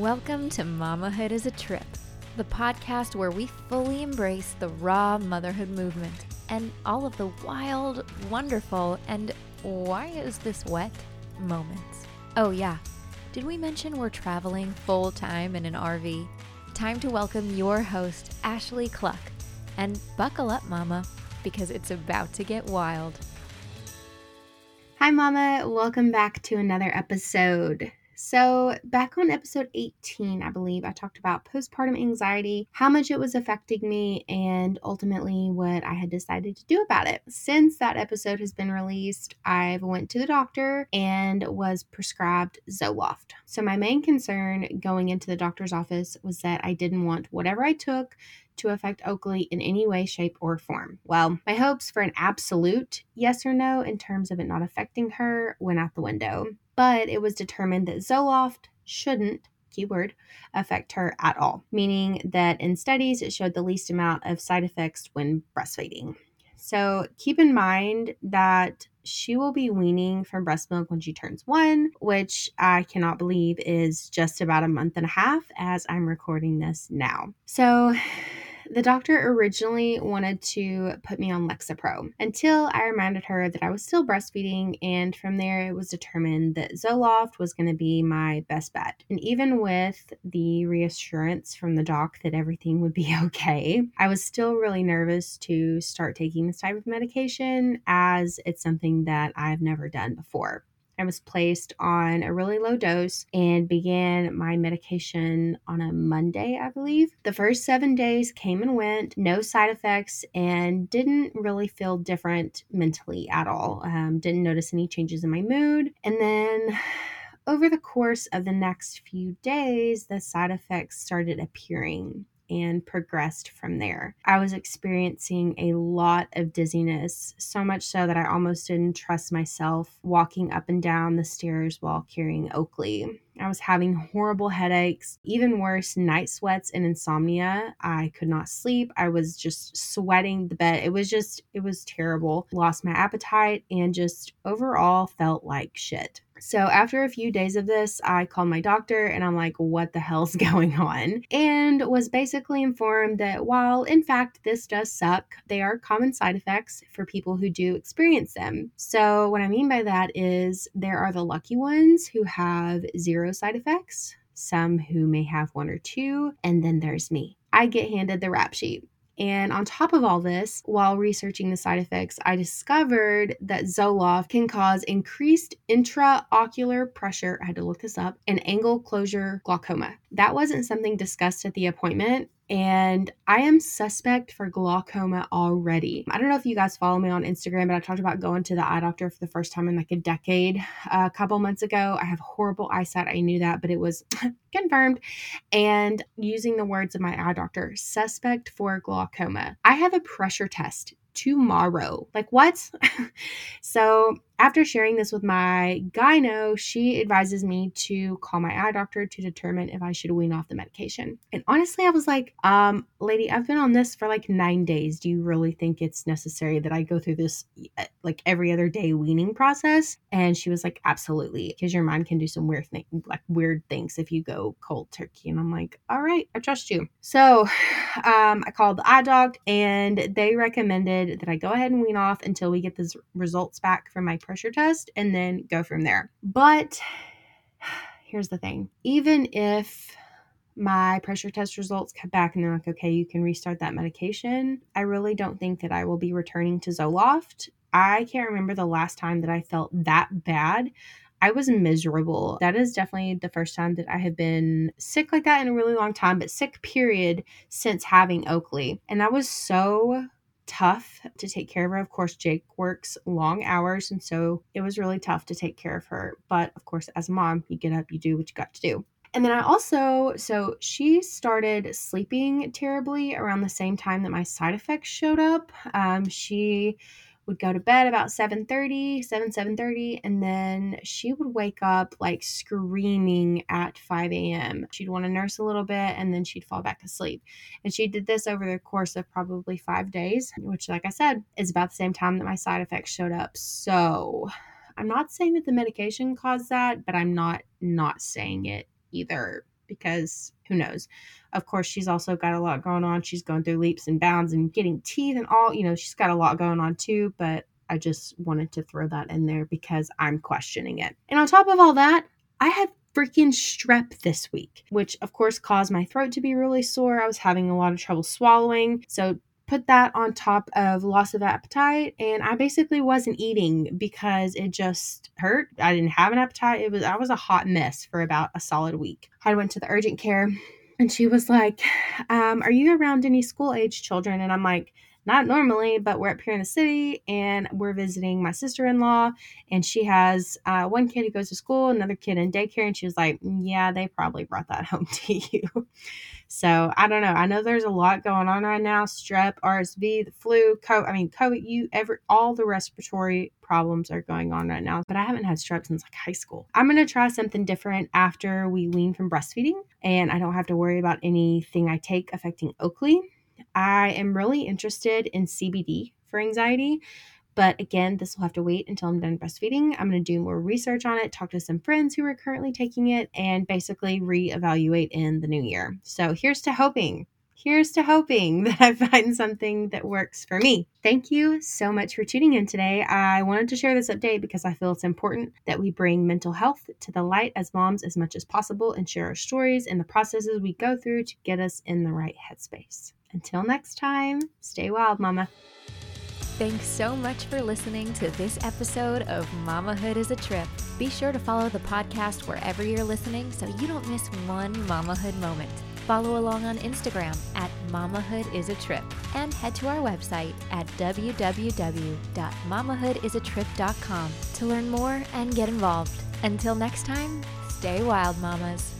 Welcome to Mamahood is a Trip, the podcast where we fully embrace the raw motherhood movement and all of the wild, wonderful, and why is this wet moments. Oh, yeah. Did we mention we're traveling full time in an RV? Time to welcome your host, Ashley Cluck. And buckle up, Mama, because it's about to get wild. Hi, Mama. Welcome back to another episode. So, back on episode 18, I believe, I talked about postpartum anxiety, how much it was affecting me, and ultimately what I had decided to do about it. Since that episode has been released, I've went to the doctor and was prescribed Zoloft. So, my main concern going into the doctor's office was that I didn't want whatever I took to affect Oakley in any way, shape, or form. Well, my hopes for an absolute yes or no in terms of it not affecting her went out the window but it was determined that Zoloft shouldn't keyword affect her at all, meaning that in studies it showed the least amount of side effects when breastfeeding. So keep in mind that she will be weaning from breast milk when she turns one, which I cannot believe is just about a month and a half as I'm recording this now. So the doctor originally wanted to put me on Lexapro until I reminded her that I was still breastfeeding, and from there it was determined that Zoloft was going to be my best bet. And even with the reassurance from the doc that everything would be okay, I was still really nervous to start taking this type of medication as it's something that I've never done before. I was placed on a really low dose and began my medication on a Monday, I believe. The first seven days came and went, no side effects, and didn't really feel different mentally at all. Um, didn't notice any changes in my mood. And then over the course of the next few days, the side effects started appearing and progressed from there. I was experiencing a lot of dizziness, so much so that I almost didn't trust myself walking up and down the stairs while carrying Oakley. I was having horrible headaches, even worse, night sweats and insomnia. I could not sleep. I was just sweating the bed. It was just, it was terrible. Lost my appetite and just overall felt like shit. So after a few days of this, I called my doctor and I'm like, what the hell's going on? And was basically informed that while in fact this does suck, they are common side effects for people who do experience them. So what I mean by that is there are the lucky ones who have zero side effects, some who may have one or two, and then there's me. I get handed the rap sheet. And on top of all this, while researching the side effects, I discovered that Zoloft can cause increased intraocular pressure. I had to look this up and angle closure glaucoma. That wasn't something discussed at the appointment and I am suspect for glaucoma already. I don't know if you guys follow me on Instagram, but I talked about going to the eye doctor for the first time in like a decade a couple months ago. I have horrible eyesight. I knew that, but it was confirmed. And using the words of my eye doctor, suspect for glaucoma. I have a pressure test tomorrow. Like, what? so, after sharing this with my gyno, she advises me to call my eye doctor to determine if I should wean off the medication. And honestly, I was like, um, lady, I've been on this for like nine days. Do you really think it's necessary that I go through this eh, like every other day weaning process? And she was like, absolutely, because your mind can do some weird thing, like weird things if you go cold turkey. And I'm like, all right, I trust you. So um, I called the eye doc and they recommended that I go ahead and wean off until we get the results back from my pressure test and then go from there. But here's the thing even if my pressure test results come back and they're like, okay, you can restart that medication, I really don't think that I will be returning to Zoloft. I can't remember the last time that I felt that bad. I was miserable. That is definitely the first time that I have been sick like that in a really long time, but sick period since having Oakley. And that was so tough to take care of her. Of course, Jake works long hours, and so it was really tough to take care of her. But of course, as a mom, you get up, you do what you got to do. And then I also, so she started sleeping terribly around the same time that my side effects showed up. Um, she would go to bed about 7.30 7 7.30 and then she would wake up like screaming at 5 a.m she'd want to nurse a little bit and then she'd fall back asleep. And she did this over the course of probably five days which like i said is about the same time that my side effects showed up. So i'm not saying that the medication caused that but i'm not not saying it either because who knows. Of course, she's also got a lot going on. She's going through leaps and bounds and getting teeth and all, you know, she's got a lot going on too, but I just wanted to throw that in there because I'm questioning it. And on top of all that, I had freaking strep this week, which of course caused my throat to be really sore. I was having a lot of trouble swallowing. So put that on top of loss of appetite and I basically wasn't eating because it just hurt. I didn't have an appetite. It was I was a hot mess for about a solid week. I went to the urgent care and she was like, um, are you around any school age children? And I'm like, not normally, but we're up here in the city and we're visiting my sister in law. And she has uh, one kid who goes to school, another kid in daycare. And she was like, Yeah, they probably brought that home to you. so I don't know. I know there's a lot going on right now strep, RSV, the flu, COVID. I mean, COVID, you, every, all the respiratory problems are going on right now, but I haven't had strep since like high school. I'm going to try something different after we wean from breastfeeding and I don't have to worry about anything I take affecting Oakley. I am really interested in CBD for anxiety. But again, this will have to wait until I'm done breastfeeding. I'm going to do more research on it, talk to some friends who are currently taking it, and basically reevaluate in the new year. So here's to hoping. Here's to hoping that I find something that works for me. Thank you so much for tuning in today. I wanted to share this update because I feel it's important that we bring mental health to the light as moms as much as possible and share our stories and the processes we go through to get us in the right headspace. Until next time, stay wild, mama. Thanks so much for listening to this episode of Mamahood is a Trip. Be sure to follow the podcast wherever you're listening so you don't miss one mamahood moment. Follow along on Instagram at Mamahood is a Trip and head to our website at www.mamahoodisatrip.com to learn more and get involved. Until next time, stay wild, mamas.